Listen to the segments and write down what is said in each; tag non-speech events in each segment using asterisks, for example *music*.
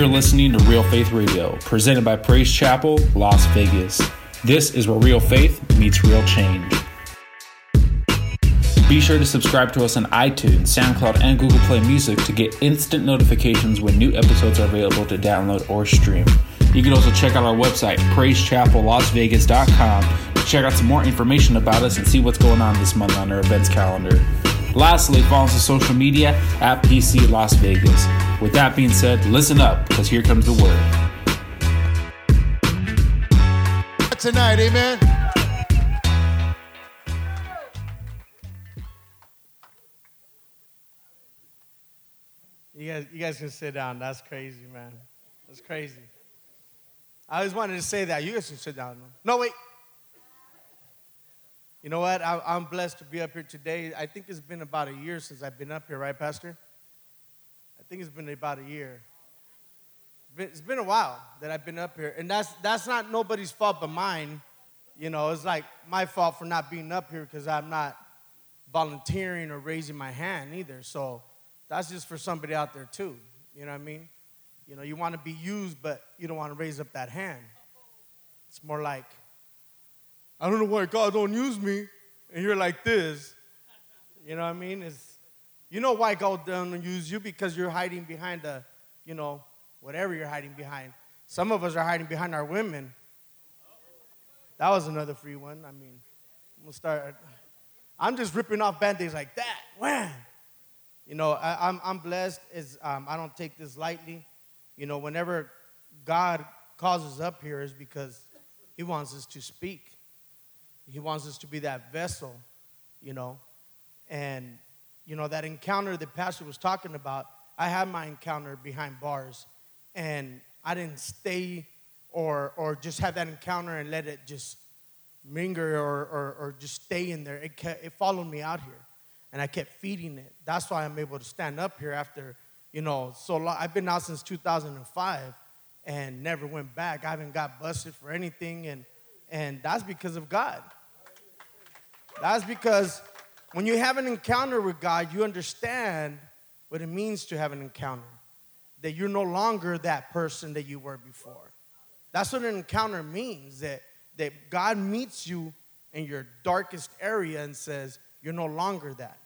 You're listening to Real Faith Radio, presented by Praise Chapel, Las Vegas. This is where real faith meets real change. Be sure to subscribe to us on iTunes, SoundCloud, and Google Play Music to get instant notifications when new episodes are available to download or stream. You can also check out our website, praisechapellasvegas.com, to check out some more information about us and see what's going on this month on our events calendar. Lastly, follow us on social media at PC Las Vegas. With that being said, listen up, because here comes the word. Tonight, amen. You guys, you guys can sit down. That's crazy, man. That's crazy. I always wanted to say that. You guys can sit down. No, wait. You know what? I, I'm blessed to be up here today. I think it's been about a year since I've been up here, right, Pastor? Think it's been about a year. It's been a while that I've been up here, and that's that's not nobody's fault but mine. You know, it's like my fault for not being up here because I'm not volunteering or raising my hand either. So that's just for somebody out there too. You know what I mean? You know, you want to be used, but you don't want to raise up that hand. It's more like, I don't know why God don't use me, and you're like this. You know what I mean? It's, you know why God don't use you because you're hiding behind the, you know, whatever you're hiding behind. Some of us are hiding behind our women. That was another free one. I mean, I'm gonna start. I'm just ripping off band-aids like that. Wham! You know, I, am I'm, I'm blessed. Is um, I don't take this lightly. You know, whenever God calls us up here is because He wants us to speak. He wants us to be that vessel, you know. And, you know, that encounter that Pastor was talking about, I had my encounter behind bars. And I didn't stay or, or just have that encounter and let it just linger or, or, or just stay in there. It, kept, it followed me out here. And I kept feeding it. That's why I'm able to stand up here after you know, so long, I've been out since 2005 and never went back. I haven't got busted for anything, and, and that's because of God. That's because when you have an encounter with God, you understand what it means to have an encounter. That you're no longer that person that you were before. That's what an encounter means that, that God meets you in your darkest area and says, You're no longer that.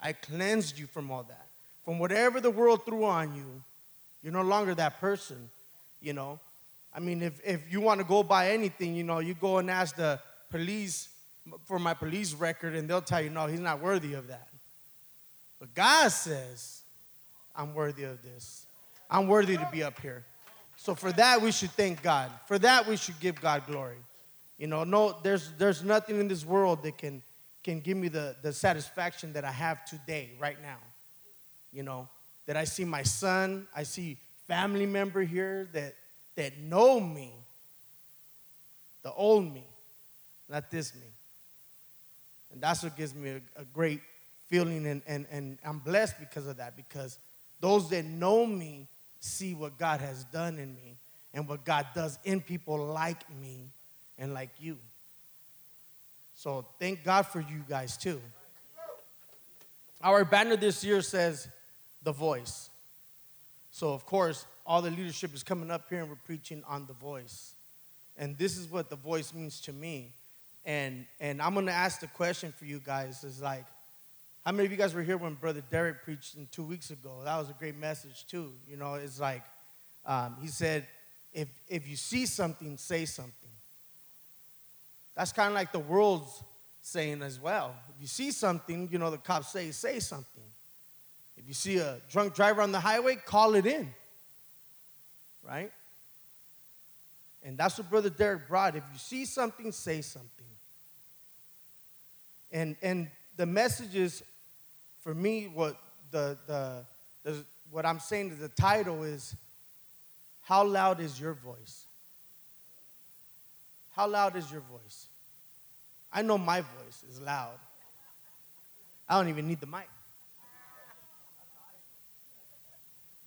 I cleansed you from all that from whatever the world threw on you, you're no longer that person, you know. I mean, if, if you want to go by anything, you know, you go and ask the police for my police record, and they'll tell you, no, he's not worthy of that. But God says, I'm worthy of this. I'm worthy to be up here. So for that, we should thank God. For that, we should give God glory. You know, no, there's, there's nothing in this world that can, can give me the, the satisfaction that I have today, right now you know, that I see my son, I see family member here that, that know me, the old me, not this me. And that's what gives me a, a great feeling, and, and, and I'm blessed because of that, because those that know me see what God has done in me and what God does in people like me and like you. So thank God for you guys too. Our banner this year says, the voice. So, of course, all the leadership is coming up here and we're preaching on the voice. And this is what the voice means to me. And, and I'm gonna ask the question for you guys is like, how many of you guys were here when Brother Derek preached in two weeks ago? That was a great message, too. You know, it's like, um, he said, if, if you see something, say something. That's kind of like the world's saying as well. If you see something, you know, the cops say, say something. If you see a drunk driver on the highway, call it in. Right? And that's what Brother Derek brought. If you see something, say something. And and the message is, for me, what the the, the what I'm saying to the title is, how loud is your voice? How loud is your voice? I know my voice is loud. I don't even need the mic.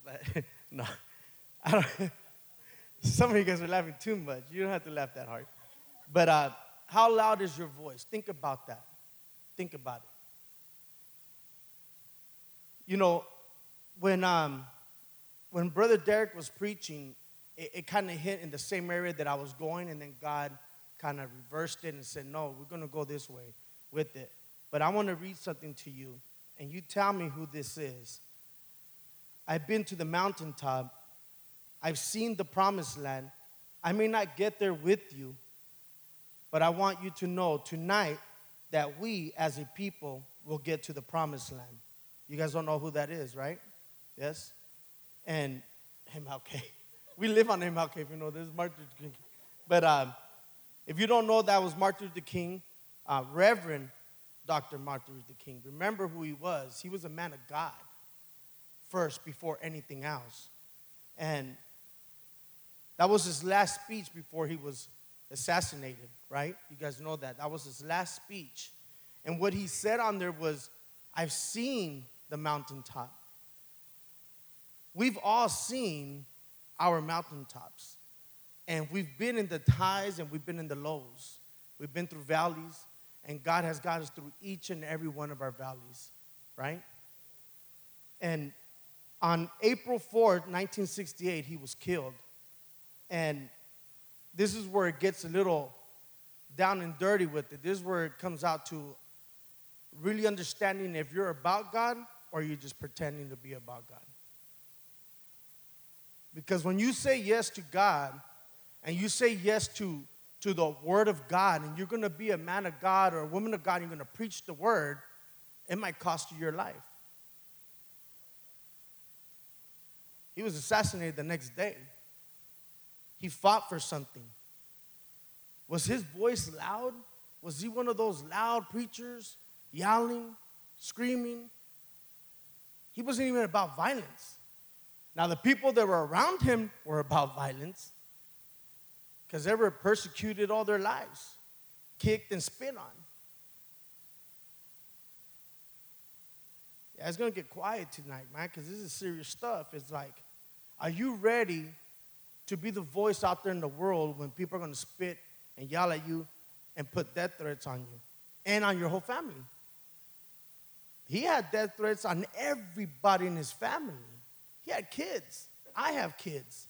But *laughs* no, I don't. Some of you guys are laughing too much. You don't have to laugh that hard. But uh, how loud is your voice? Think about that. Think about it. You know, when um, when Brother Derek was preaching, it, it kind of hit in the same area that I was going, and then God kind of reversed it and said, No, we're going to go this way with it. But I want to read something to you, and you tell me who this is. I've been to the mountaintop, I've seen the promised land. I may not get there with you, but I want you to know tonight that we as a people will get to the promised land. You guys don't know who that is, right? Yes? And MLK. *laughs* We live on MLK, if you know this, Martin Luther King. But um, if you don't know, that was Martin Luther King, uh, Reverend Dr. Martin Luther King. Remember who he was. He was a man of God first before anything else. And that was his last speech before he was assassinated, right? You guys know that. That was his last speech. And what he said on there was, I've seen the mountaintop. We've all seen our mountaintops. And we've been in the highs and we've been in the lows. We've been through valleys, and God has got us through each and every one of our valleys, right? And on April 4th, 1968, he was killed. And this is where it gets a little down and dirty with it. This is where it comes out to really understanding if you're about God or you're just pretending to be about God. Because when you say yes to God and you say yes to, to the Word of God and you're going to be a man of God or a woman of God, and you're going to preach the Word, it might cost you your life. He was assassinated the next day. He fought for something. Was his voice loud? Was he one of those loud preachers, yelling, screaming? He wasn't even about violence. Now, the people that were around him were about *laughs* violence because they were persecuted all their lives, kicked and spit on. Yeah, it's going to get quiet tonight, man, because this is serious stuff. It's like, are you ready to be the voice out there in the world when people are going to spit and yell at you and put death threats on you and on your whole family? He had death threats on everybody in his family. He had kids. I have kids.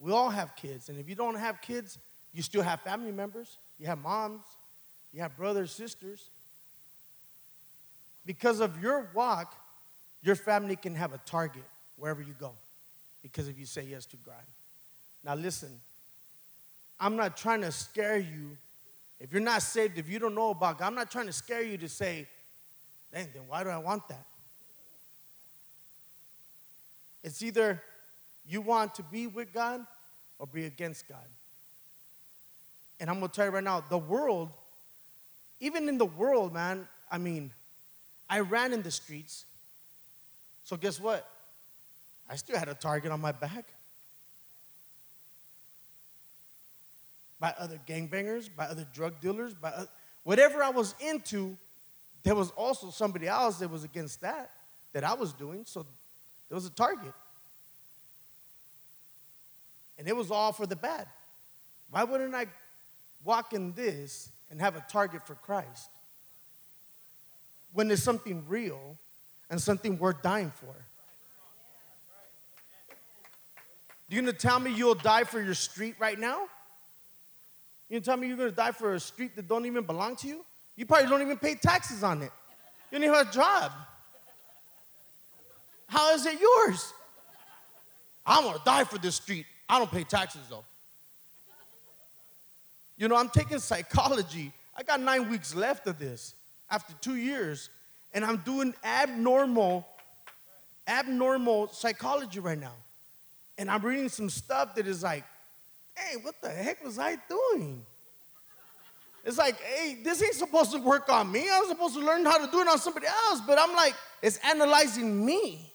We all have kids. And if you don't have kids, you still have family members. You have moms. You have brothers, sisters. Because of your walk, your family can have a target wherever you go. Because if you say yes to God. Now, listen, I'm not trying to scare you. If you're not saved, if you don't know about God, I'm not trying to scare you to say, then, then why do I want that? It's either you want to be with God or be against God. And I'm gonna tell you right now, the world, even in the world, man, I mean, I ran in the streets. So guess what? I still had a target on my back. By other gangbangers, by other drug dealers, by whatever I was into, there was also somebody else that was against that, that I was doing. So there was a target. And it was all for the bad. Why wouldn't I walk in this and have a target for Christ? When there's something real and something worth dying for. You gonna tell me you'll die for your street right now? You tell me you're gonna die for a street that don't even belong to you? You probably don't even pay taxes on it. You don't even have a job. How is it yours? I'm gonna die for this street. I don't pay taxes though. You know, I'm taking psychology. I got nine weeks left of this after two years, and I'm doing abnormal, abnormal psychology right now. And I'm reading some stuff that is like, hey, what the heck was I doing? It's like, hey, this ain't supposed to work on me. I was supposed to learn how to do it on somebody else, but I'm like, it's analyzing me.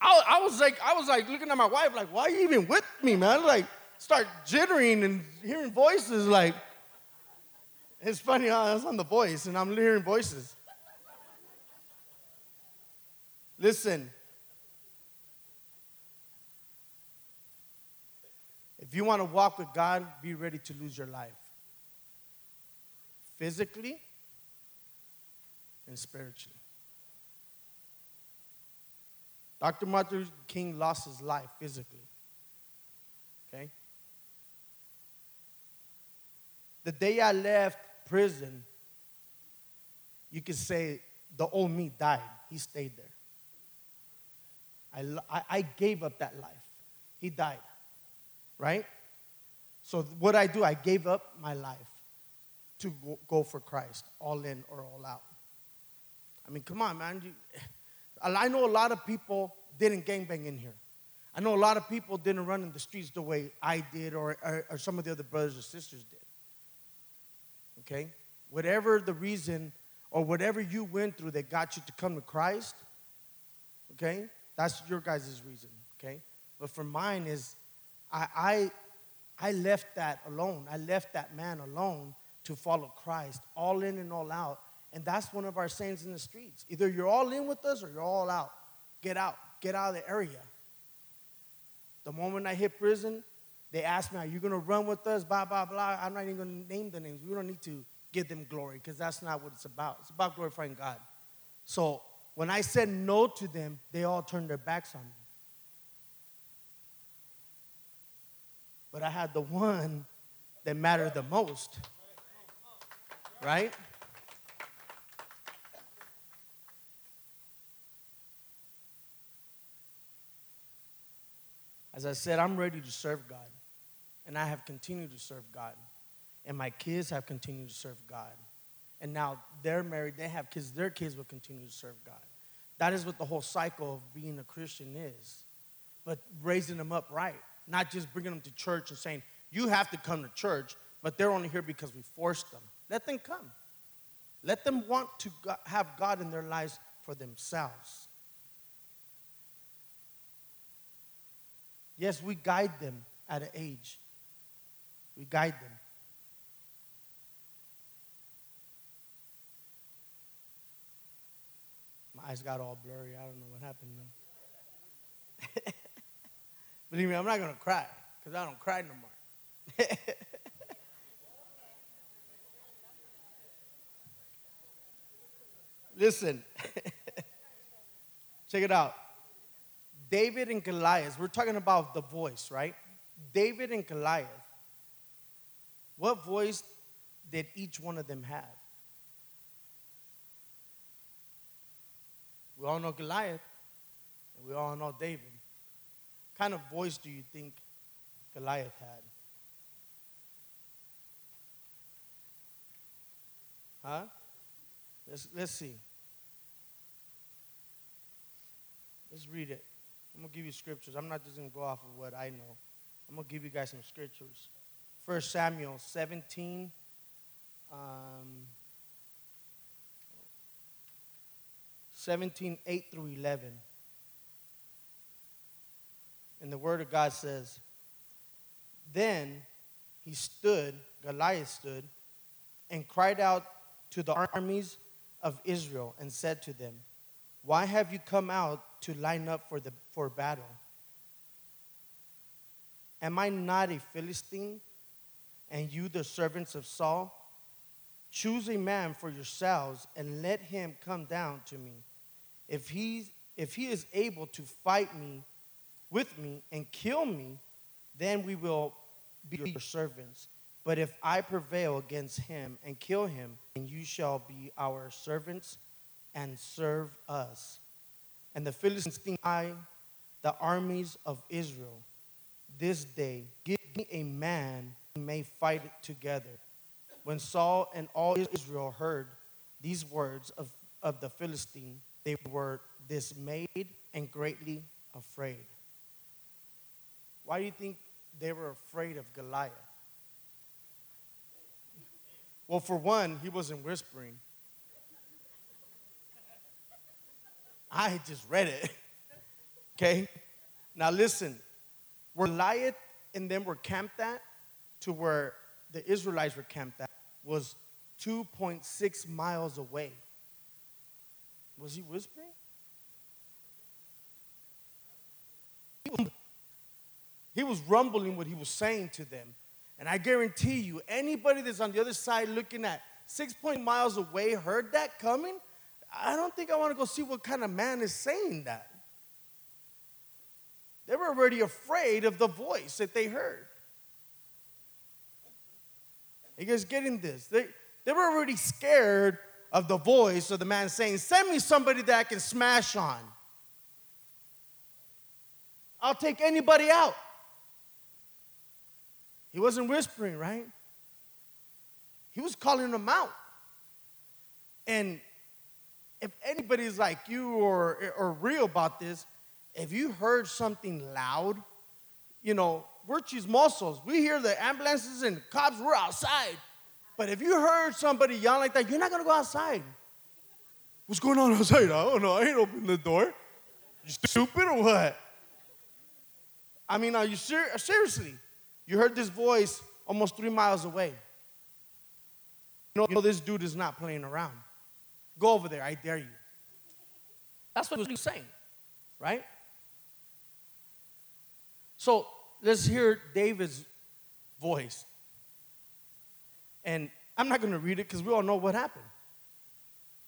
I, I was like, I was like looking at my wife, like, why are you even with me, man? Like, start jittering and hearing voices. Like, it's funny, huh? I was on the voice and I'm hearing voices. Listen, If you want to walk with God, be ready to lose your life physically and spiritually. Dr. Martin King lost his life physically. Okay? The day I left prison, you could say the old me died. He stayed there. I, I gave up that life. He died. Right? So, what I do, I gave up my life to go for Christ, all in or all out. I mean, come on, man. *sighs* I know a lot of people didn't gangbang in here. I know a lot of people didn't run in the streets the way I did or, or, or some of the other brothers or sisters did. Okay? Whatever the reason or whatever you went through that got you to come to Christ, okay? That's your guys' reason, okay? But for mine is I, I I left that alone. I left that man alone to follow Christ, all in and all out. And that's one of our sayings in the streets. Either you're all in with us or you're all out. Get out. Get out of the area. The moment I hit prison, they asked me, Are you going to run with us? Blah, blah, blah. I'm not even going to name the names. We don't need to give them glory because that's not what it's about. It's about glorifying God. So when I said no to them, they all turned their backs on me. But I had the one that mattered the most. Right? As I said, I'm ready to serve God. And I have continued to serve God. And my kids have continued to serve God. And now they're married, they have kids, their kids will continue to serve God. That is what the whole cycle of being a Christian is. But raising them up right, not just bringing them to church and saying, you have to come to church, but they're only here because we forced them. Let them come. Let them want to have God in their lives for themselves. Yes, we guide them at an age. We guide them. My eyes got all blurry. I don't know what happened. *laughs* Believe me, I'm not going to cry because I don't cry no more. *laughs* Listen, *laughs* check it out. David and Goliath, we're talking about the voice, right? David and Goliath. What voice did each one of them have? We all know Goliath, and we all know David. Kind of voice do you think Goliath had? Huh? Let's, let's see. Let's read it. I'm going to give you scriptures. I'm not just going to go off of what I know. I'm going to give you guys some scriptures. 1 Samuel 17. Um, 17, 8 through 11. And the word of God says, Then he stood, Goliath stood, and cried out to the armies of Israel and said to them, Why have you come out to line up for, the, for battle? Am I not a Philistine, and you the servants of Saul? Choose a man for yourselves and let him come down to me. If he, if he is able to fight me with me and kill me, then we will be your servants. But if I prevail against him and kill him, then you shall be our servants and serve us. And the Philistines I, the armies of Israel, this day, give me a man who may fight together. When Saul and all Israel heard these words of, of the Philistine, they were dismayed and greatly afraid. Why do you think they were afraid of Goliath? Well, for one, he wasn't whispering. I just read it. *laughs* Okay? Now listen, where Goliath and them were camped at to where the Israelites were camped at was 2.6 miles away. Was he whispering? He was rumbling what he was saying to them. And I guarantee you, anybody that's on the other side looking at six point miles away heard that coming. I don't think I want to go see what kind of man is saying that. They were already afraid of the voice that they heard. You guys getting this? They, they were already scared of the voice of the man saying, Send me somebody that I can smash on. I'll take anybody out. He wasn't whispering, right? He was calling them out. And if anybody's like you or, or real about this, if you heard something loud, you know, we're chismosos. We hear the ambulances and cops, we're outside. But if you heard somebody yell like that, you're not gonna go outside. What's going on outside? I don't know. I ain't opening the door. You stupid or what? I mean, are you ser- seriously? You heard this voice almost three miles away. You know this dude is not playing around. Go over there, I dare you. That's what he's saying, right? So let's hear David's voice. And I'm not going to read it because we all know what happened.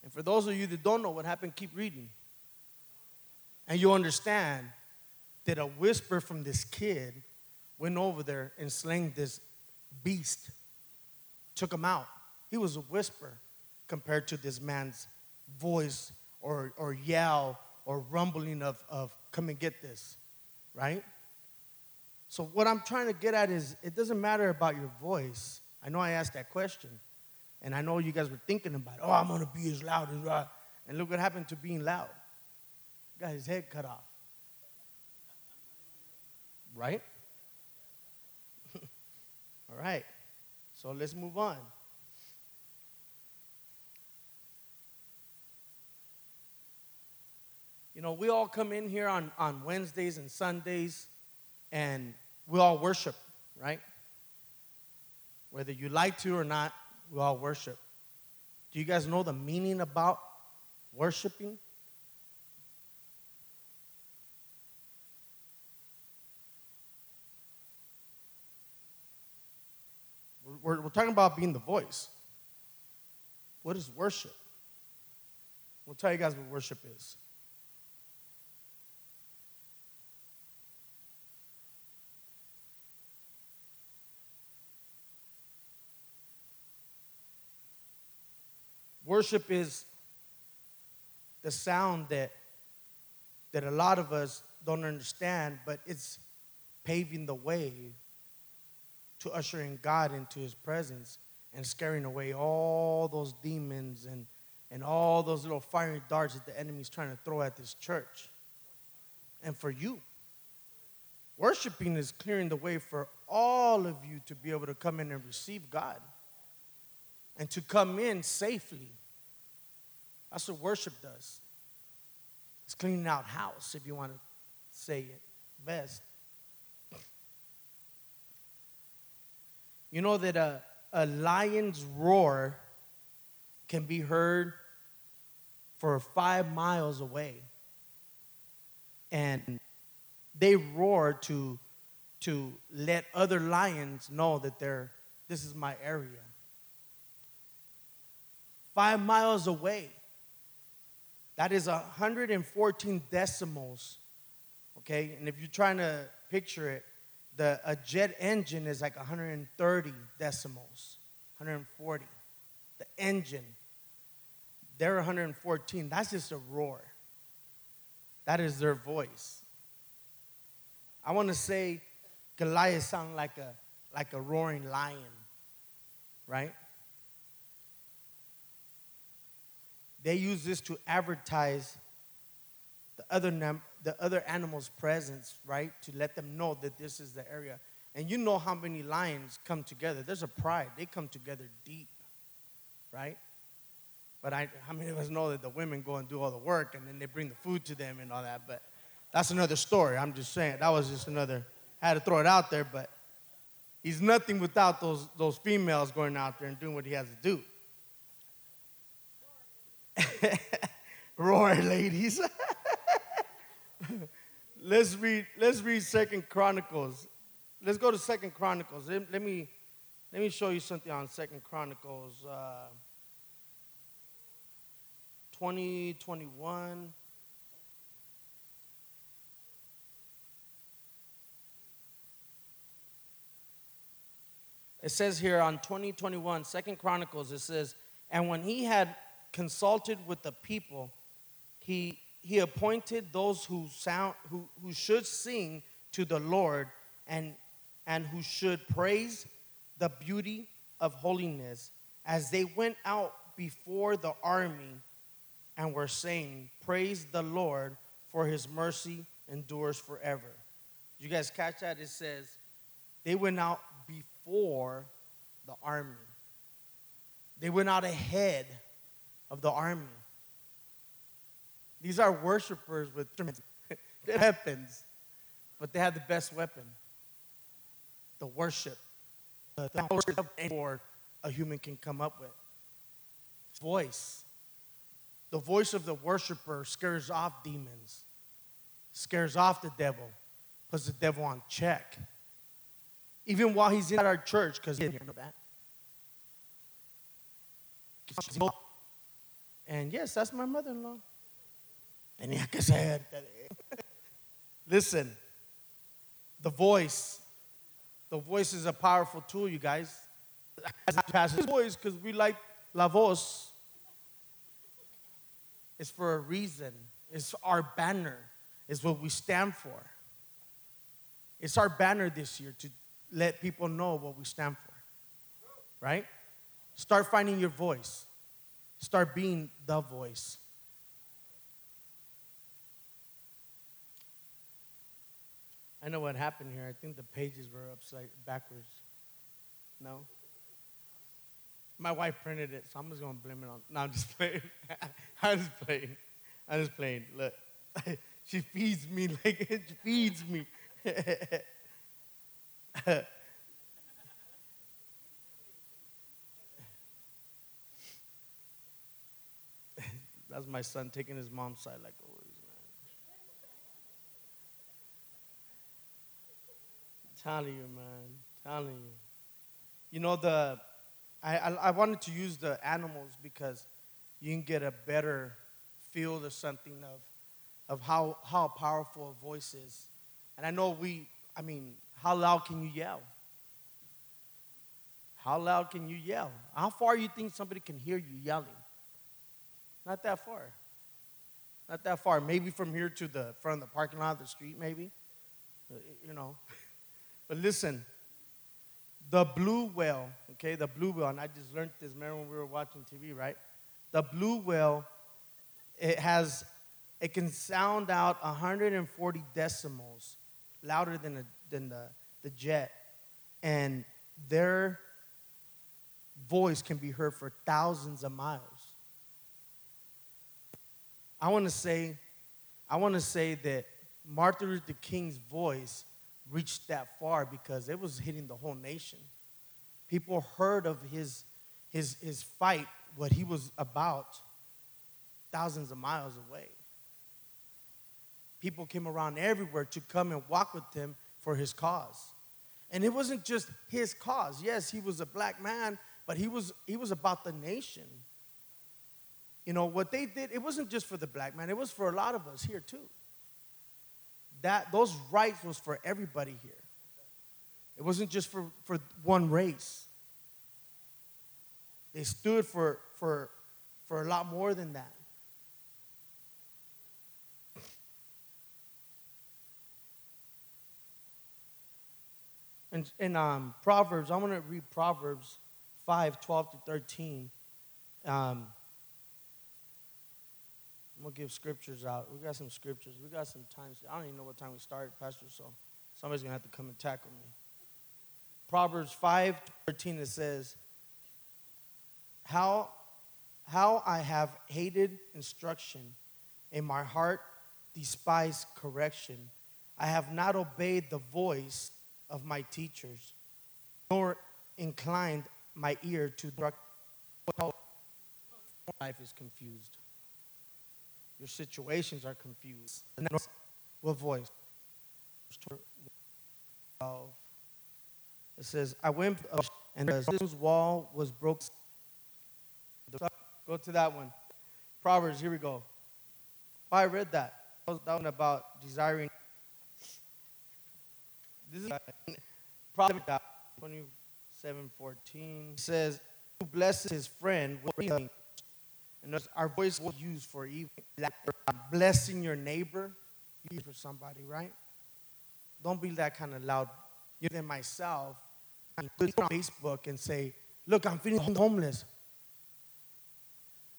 And for those of you that don't know what happened, keep reading. And you'll understand that a whisper from this kid went over there and slayed this beast, took him out. He was a whisper compared to this man's voice or, or yell or rumbling of, of come and get this, right? So, what I'm trying to get at is it doesn't matter about your voice. I know I asked that question, and I know you guys were thinking about, oh, I'm gonna be as loud as right. And look what happened to being loud. Got his head cut off. Right? Right. So let's move on. You know, we all come in here on, on Wednesdays and Sundays and we all worship, right? Whether you like to or not, we all worship. Do you guys know the meaning about worshiping? We're, we're talking about being the voice. What is worship? We'll tell you guys what worship is. Worship is the sound that, that a lot of us don't understand, but it's paving the way to ushering God into his presence and scaring away all those demons and, and all those little fiery darts that the enemy's trying to throw at this church. And for you, worshiping is clearing the way for all of you to be able to come in and receive God and to come in safely. That's what worship does. It's cleaning out house, if you want to say it best. You know that a, a lion's roar can be heard for five miles away. And they roar to, to let other lions know that they're, this is my area five miles away. That is 114 decimals. Okay, and if you're trying to picture it, the a jet engine is like 130 decimals, 140. The engine, they're 114. That's just a roar. That is their voice. I want to say Goliath sound like a like a roaring lion, right? They use this to advertise the other, nam- the other animal's presence, right? To let them know that this is the area. And you know how many lions come together. There's a pride. They come together deep, right? But I, how many of us know that the women go and do all the work and then they bring the food to them and all that? But that's another story. I'm just saying. That was just another, had to throw it out there, but he's nothing without those, those females going out there and doing what he has to do. *laughs* Roar, ladies. *laughs* let's read let's read Second Chronicles. Let's go to Second Chronicles. Let, let, me let me show you something on Second Chronicles uh, 20, 21. It says here on twenty twenty one, Second Chronicles, it says, And when he had consulted with the people, he he appointed those who, sound, who, who should sing to the Lord and, and who should praise the beauty of holiness as they went out before the army and were saying, Praise the Lord, for his mercy endures forever. You guys catch that? It says, They went out before the army, they went out ahead of the army. These are worshipers with *laughs* weapons, but they have the best weapon the worship. The worship a human can come up with. Voice. The voice of the worshiper scares off demons, scares off the devil, puts the devil on check. Even while he's in our church, because he didn't know that. And yes, that's my mother in law. Que ser. *laughs* Listen, the voice. The voice is a powerful tool, you guys. As voice, because we like la voz. It's for a reason. It's our banner. It's what we stand for. It's our banner this year to let people know what we stand for. Right? Start finding your voice. Start being the voice. I know what happened here. I think the pages were upside backwards. No? My wife printed it, so I'm just gonna blame it on. No, I'm just *laughs* playing. I'm just playing. I'm just playing. Look, *laughs* she feeds me like *laughs* it feeds me. That's my son taking his mom's side, like always, man. Telling you, man. telling you. You know the I, I, I wanted to use the animals because you can get a better feel or something of, of how, how powerful a voice is. And I know we, I mean, how loud can you yell? How loud can you yell? How far you think somebody can hear you yelling? Not that far. Not that far. Maybe from here to the front of the parking lot of the street, maybe. Uh, you know. *laughs* But listen, the blue whale, okay, the blue whale, and I just learned this, remember when we were watching TV, right? The blue whale, it has, it can sound out 140 decimals louder than, a, than the, the jet. And their voice can be heard for thousands of miles. I want to say, I want to say that Martin Luther King's voice reached that far because it was hitting the whole nation. People heard of his, his, his fight, what he was about, thousands of miles away. People came around everywhere to come and walk with him for his cause. And it wasn't just his cause. Yes, he was a black man, but he was, he was about the nation. You know, what they did, it wasn't just for the black man, it was for a lot of us here too that those rights was for everybody here. It wasn't just for, for one race. They stood for, for, for a lot more than that. And in um, Proverbs, I'm going to read Proverbs 5 12 to 13. Um, I'm gonna give scriptures out. We got some scriptures. We got some times. I don't even know what time we started, Pastor. So somebody's gonna have to come and tackle me. Proverbs 5 13 it says, How how I have hated instruction, and my heart despised correction. I have not obeyed the voice of my teachers, nor inclined my ear to direct. life is confused. Your situations are confused. And then what voice? It says, I went and the wall was broken. Go to that one. Proverbs, here we go. Oh, I read that. I was down about desiring. This is probably 7:14 says, "Who blesses his friend will and our voice was used for evil. Um, blessing your neighbor, use for somebody, right? Don't be that kind of loud. You than myself. I put on Facebook and say, "Look, I'm feeling homeless."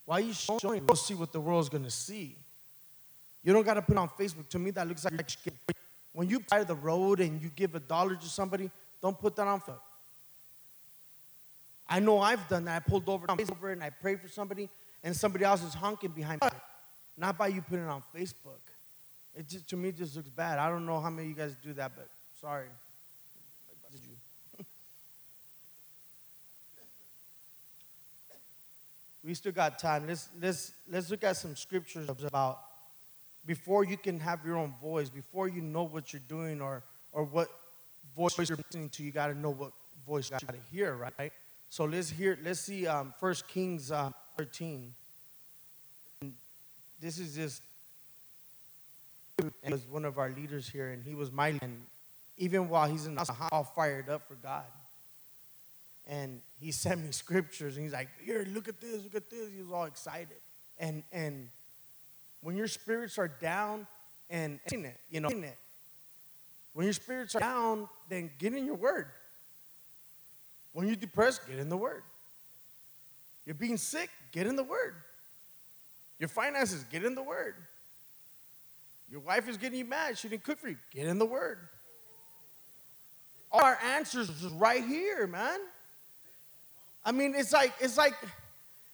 Why are you showing? Go see what the world's gonna see. You don't gotta put on Facebook. To me, that looks like when you buy the road and you give a dollar to somebody, don't put that on Facebook. I know I've done that. I pulled over, over and I prayed for somebody, and somebody else is honking behind me. Not by you putting it on Facebook. It just to me just looks bad. I don't know how many of you guys do that, but sorry. Did you? *laughs* we still got time. Let's let's let's look at some scriptures about before you can have your own voice, before you know what you're doing or or what voice you're listening to, you got to know what voice you got to hear, right? So let's hear. Let's see. Um, First Kings uh, 13. And this is just. And was one of our leaders here, and he was my. And even while he's in the house, all fired up for God. And he *laughs* sent me scriptures, and he's like, "Here, look at this, look at this." He was all excited. And and when your spirits are down, and it, you know. When your spirits are down, then get in your word. When you're depressed, get in the Word. You're being sick, get in the Word. Your finances, get in the Word. Your wife is getting you mad, she didn't cook for you, get in the Word. All our answers is right here, man. I mean, it's like, it's like,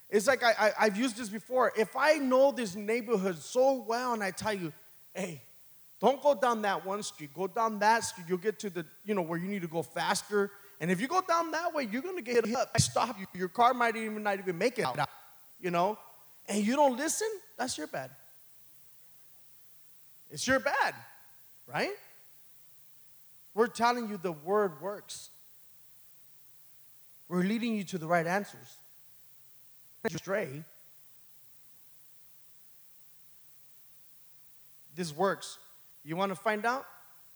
it's like I, I, have used this before. If I know this neighborhood so well and I tell you, hey, don't go down that one street, go down that street, you'll get to the, you know, where you need to go faster and if you go down that way, you're to get hit up. Stop you. Your car might even not even make it out, you know? And you don't listen, that's your bad. It's your bad, right? We're telling you the word works. We're leading you to the right answers. Stray. This works. You want to find out?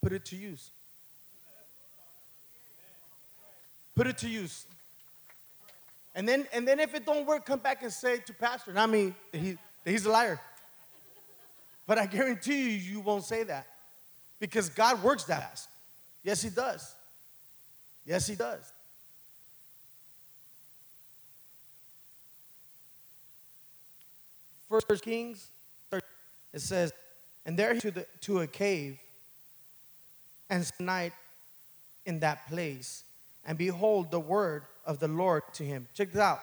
Put it to use. Put it to use. And then, and then if it don't work, come back and say to pastor, not me, that, he, that he's a liar. But I guarantee you, you won't say that. Because God works that fast. Yes, he does. Yes, he does. First Kings, it says, and there to, the, to a cave and night in that place and behold, the word of the Lord to him. Check this out.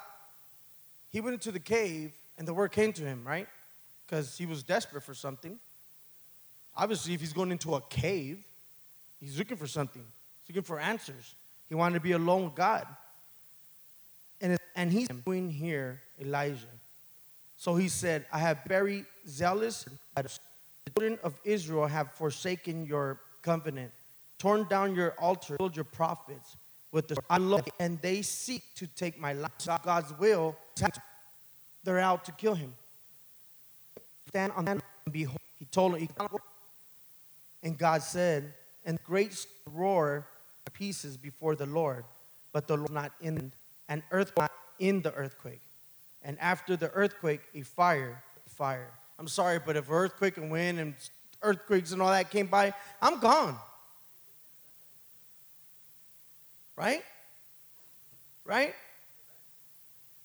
He went into the cave, and the word came to him, right? Because he was desperate for something. Obviously, if he's going into a cave, he's looking for something, he's looking for answers. He wanted to be alone with God. And, and he's doing here Elijah. So he said, I have very zealous, the children of Israel have forsaken your covenant, torn down your altar, killed your prophets with the unlock, and they seek to take my life. So God's will, they're out to kill him. Stand on and behold, he told him, and God said, and great roar pieces before the Lord, but the Lord not in an earthquake in the earthquake. And after the earthquake, a fire, fire. I'm sorry, but if earthquake and wind and earthquakes and all that came by, I'm gone. Right? Right?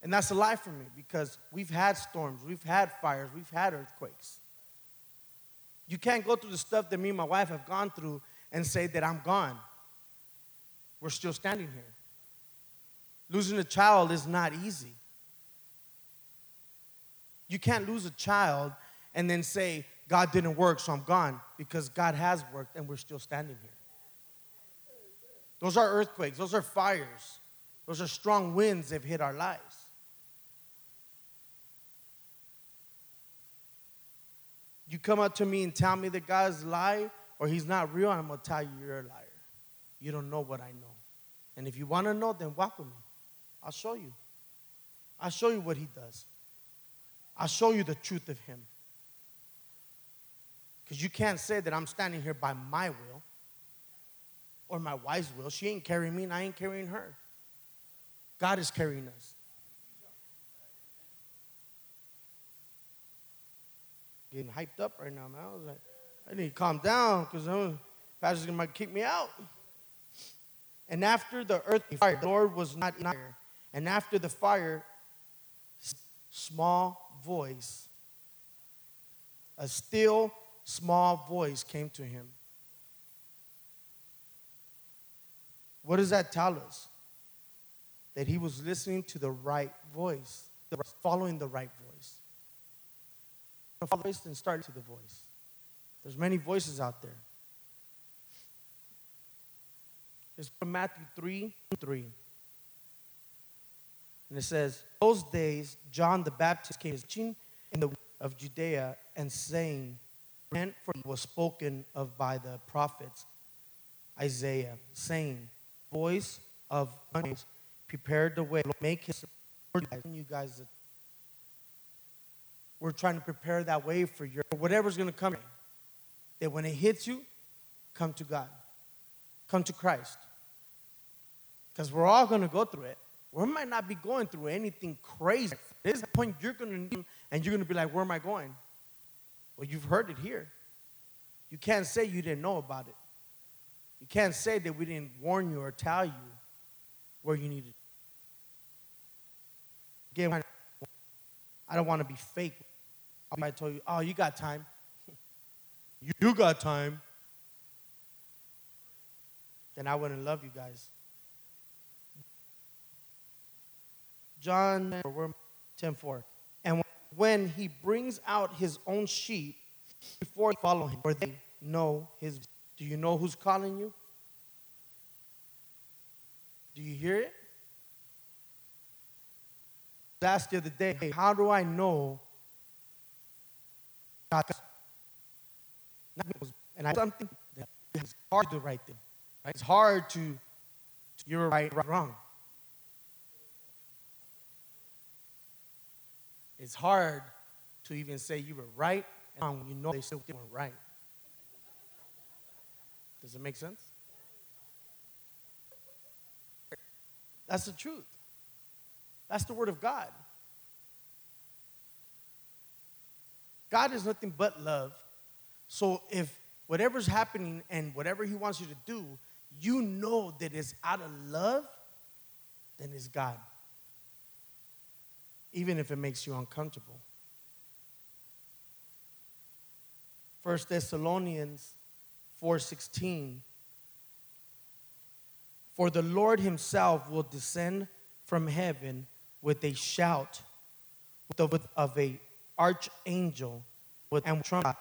And that's a lie for me because we've had storms, we've had fires, we've had earthquakes. You can't go through the stuff that me and my wife have gone through and say that I'm gone. We're still standing here. Losing a child is not easy. You can't lose a child and then say, God didn't work, so I'm gone, because God has worked and we're still standing here. Those are earthquakes, those are fires, those are strong winds that have hit our lives. You come up to me and tell me that God's lie or he's not real, I'm gonna tell you you're a liar. You don't know what I know. And if you wanna know, then walk with me. I'll show you. I'll show you what he does. I'll show you the truth of him. Because you can't say that I'm standing here by my will or my wife's will. She ain't carrying me and I ain't carrying her. God is carrying us. Getting hyped up right now, man. I was like, I need to calm down because pastor's gonna kick me out. And after the earth fire, the Lord was not in fire. And after the fire, small voice, a still small voice came to him. What does that tell us? That he was listening to the right voice, following the right voice. Follow voice and start to the voice. There's many voices out there. It's from Matthew 3 3. And it says, Those days John the Baptist came teaching in the of Judea and saying, and for was spoken of by the prophets Isaiah, saying, Voice of noise, prepared the way, make his you guys we're trying to prepare that way for your whatever's gonna come. That when it hits you, come to God. Come to Christ. Because we're all gonna go through it. We might not be going through anything crazy. There's a point you're gonna need, and you're gonna be like, where am I going? Well, you've heard it here. You can't say you didn't know about it. You can't say that we didn't warn you or tell you where you needed. Again, I don't want to be fake. I might tell you, oh, you got time. *laughs* you got time. Then I wouldn't love you guys. John 10 4. And when he brings out his own sheep before follow him, or they know his. Do you know who's calling you? Do you hear it? Asked the other day, hey, how do I know God? And I something that it's hard to do right thing. Right? It's hard to, to you're right, right, wrong. It's hard to even say you were right and wrong you know they still weren't right. Does it make sense? That's the truth. That's the word of God. God is nothing but love. So if whatever's happening and whatever He wants you to do, you know that it's out of love, then it's God even if it makes you uncomfortable. 1 Thessalonians 4:16 For the Lord himself will descend from heaven with a shout with of a archangel with and trumpet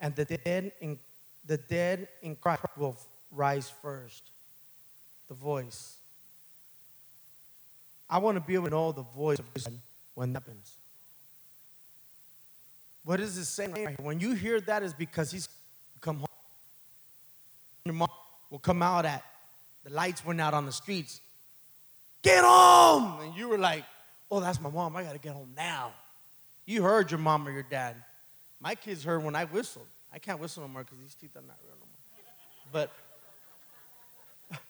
and the dead in the dead in Christ will rise first the voice I want to be able to know the voice of God when that happens. What is it saying? When you hear that, is because he's come home. Your mom will come out at the lights went out on the streets. Get home! And you were like, oh, that's my mom. I got to get home now. You heard your mom or your dad. My kids heard when I whistled. I can't whistle no more because these teeth are not real no more. But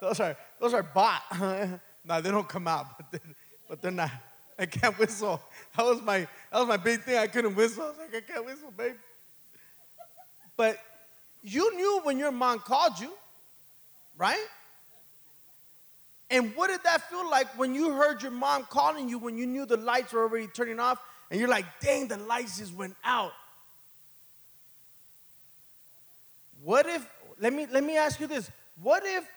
*laughs* those are those are bought. *laughs* no, they don't come out, but but they're not. I can't whistle. That was my that was my big thing. I couldn't whistle. I was like, I can't whistle, babe. But you knew when your mom called you, right? And what did that feel like when you heard your mom calling you when you knew the lights were already turning off and you're like, dang, the lights just went out? What if, let me let me ask you this. What if,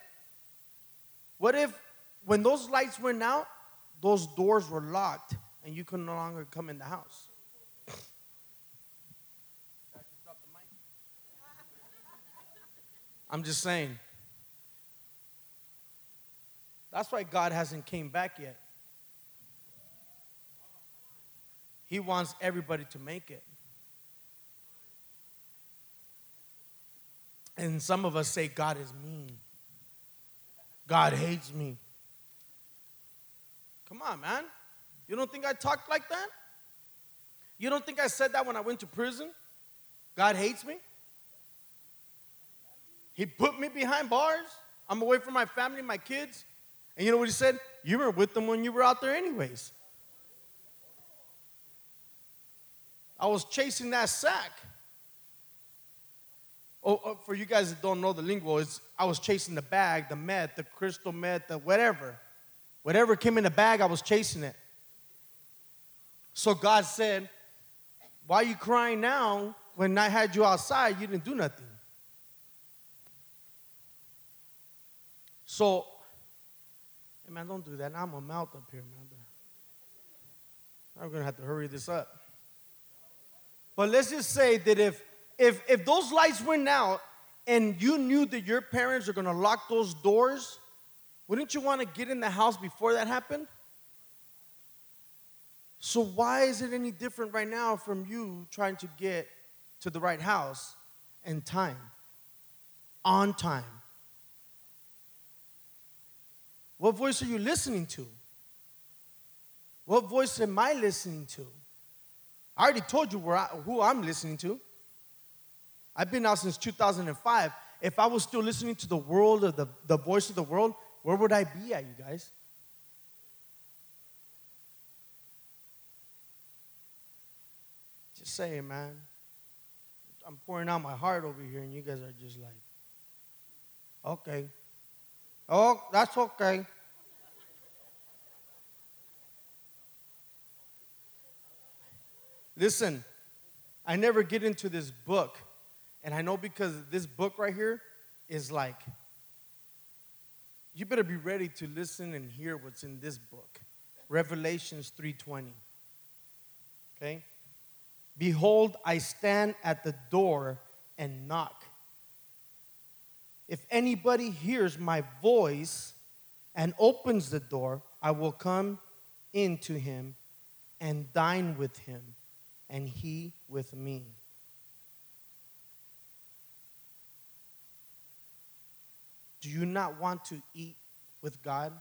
what if when those lights went out, those doors were locked and you could no longer come in the house. I'm just saying. That's why God hasn't came back yet. He wants everybody to make it. And some of us say God is mean. God hates me. Come on, man. You don't think I talked like that? You don't think I said that when I went to prison? God hates me? He put me behind bars. I'm away from my family, my kids. And you know what he said? You were with them when you were out there, anyways. I was chasing that sack. Oh, oh, for you guys that don't know the lingo, it's I was chasing the bag, the meth, the crystal meth, the whatever. Whatever came in the bag, I was chasing it. So God said, Why are you crying now when I had you outside? You didn't do nothing. So, hey man, don't do that. I'm a mouth up here, man. I'm gonna have to hurry this up. But let's just say that if if if those lights went out and you knew that your parents are gonna lock those doors, wouldn't you want to get in the house before that happened? So why is it any different right now from you trying to get to the right house in time? On time. What voice are you listening to? What voice am I listening to? I already told you I, who I'm listening to. I've been out since 2005. If I was still listening to the world or the, the voice of the world, where would I be at, you guys? Just saying, man. I'm pouring out my heart over here, and you guys are just like, okay. Oh, that's okay. Listen, I never get into this book, and I know because this book right here is like, you better be ready to listen and hear what's in this book. Revelations 3:20. Okay? Behold, I stand at the door and knock. If anybody hears my voice and opens the door, I will come into him and dine with him, and he with me. Do you not want to eat with God?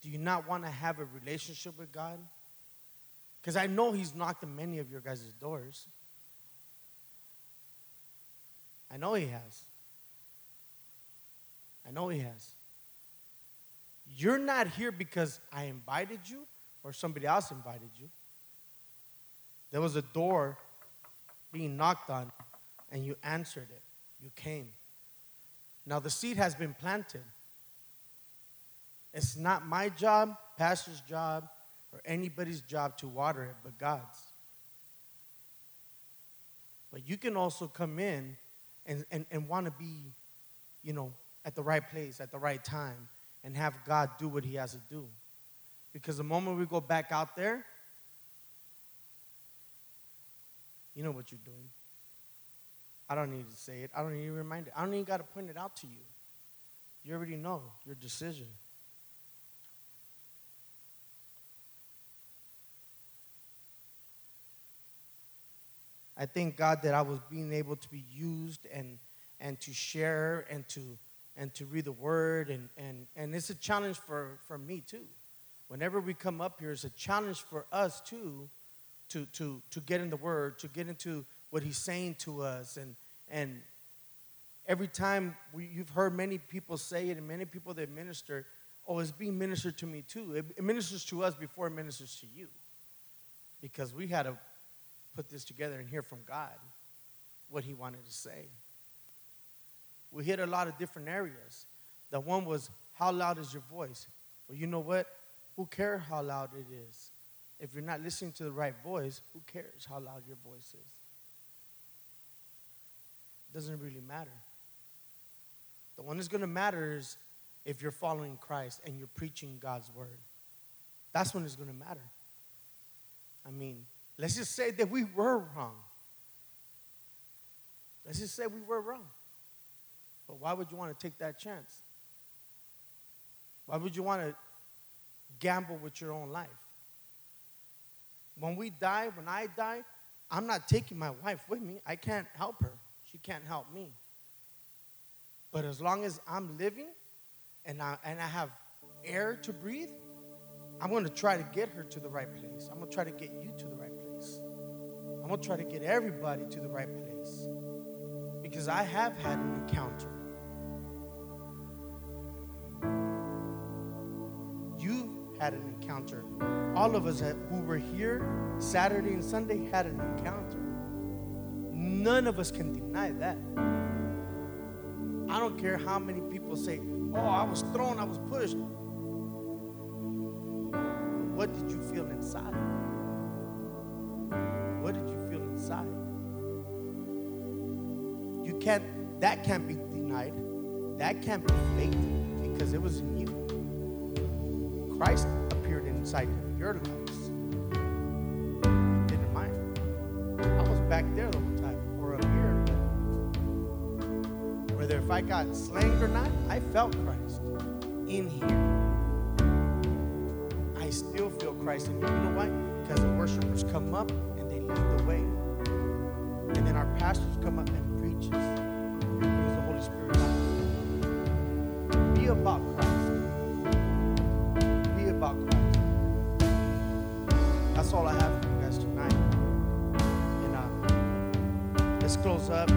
Do you not want to have a relationship with God? Because I know He's knocked on many of your guys' doors. I know He has. I know He has. You're not here because I invited you or somebody else invited you. There was a door being knocked on, and you answered it. You came. Now the seed has been planted. It's not my job, pastor's job, or anybody's job to water it, but God's. But you can also come in and, and, and want to be, you know, at the right place at the right time and have God do what He has to do. Because the moment we go back out there, you know what you're doing. I don't need to say it. I don't need to remind it. I don't even got to point it out to you. You already know your decision. I thank God that I was being able to be used and and to share and to and to read the word and and and it's a challenge for for me too. Whenever we come up here, it's a challenge for us too to to to get in the word, to get into what he's saying to us. And and every time we, you've heard many people say it and many people that minister oh it's being ministered to me too. It, it ministers to us before it ministers to you. Because we had to put this together and hear from god what he wanted to say we hit a lot of different areas the one was how loud is your voice well you know what who cares how loud it is if you're not listening to the right voice who cares how loud your voice is It doesn't really matter. The one that's going to matter is if you're following Christ and you're preaching God's word. That's when it's going to matter. I mean, let's just say that we were wrong. Let's just say we were wrong. But why would you want to take that chance? Why would you want to gamble with your own life? When we die, when I die, I'm not taking my wife with me. I can't help her. She can't help me. But as long as I'm living and I, and I have air to breathe, I'm going to try to get her to the right place. I'm going to try to get you to the right place. I'm going to try to get everybody to the right place. Because I have had an encounter. Had an encounter. All of us who were here Saturday and Sunday had an encounter. None of us can deny that. I don't care how many people say, Oh, I was thrown, I was pushed. What did you feel inside? What did you feel inside? You can't, that can't be denied. That can't be faked because it was in you. Christ appeared inside your lives. Didn't mind. I was back there the whole time, or up here. Whether if I got slanged or not, I felt Christ in here. I still feel Christ in here. You know why? Because the worshipers come up and they lead the way. And then our pastors come up and preaches brings the Holy Spirit. Be about Christ. That's all I have for you guys tonight. And uh, let's close up.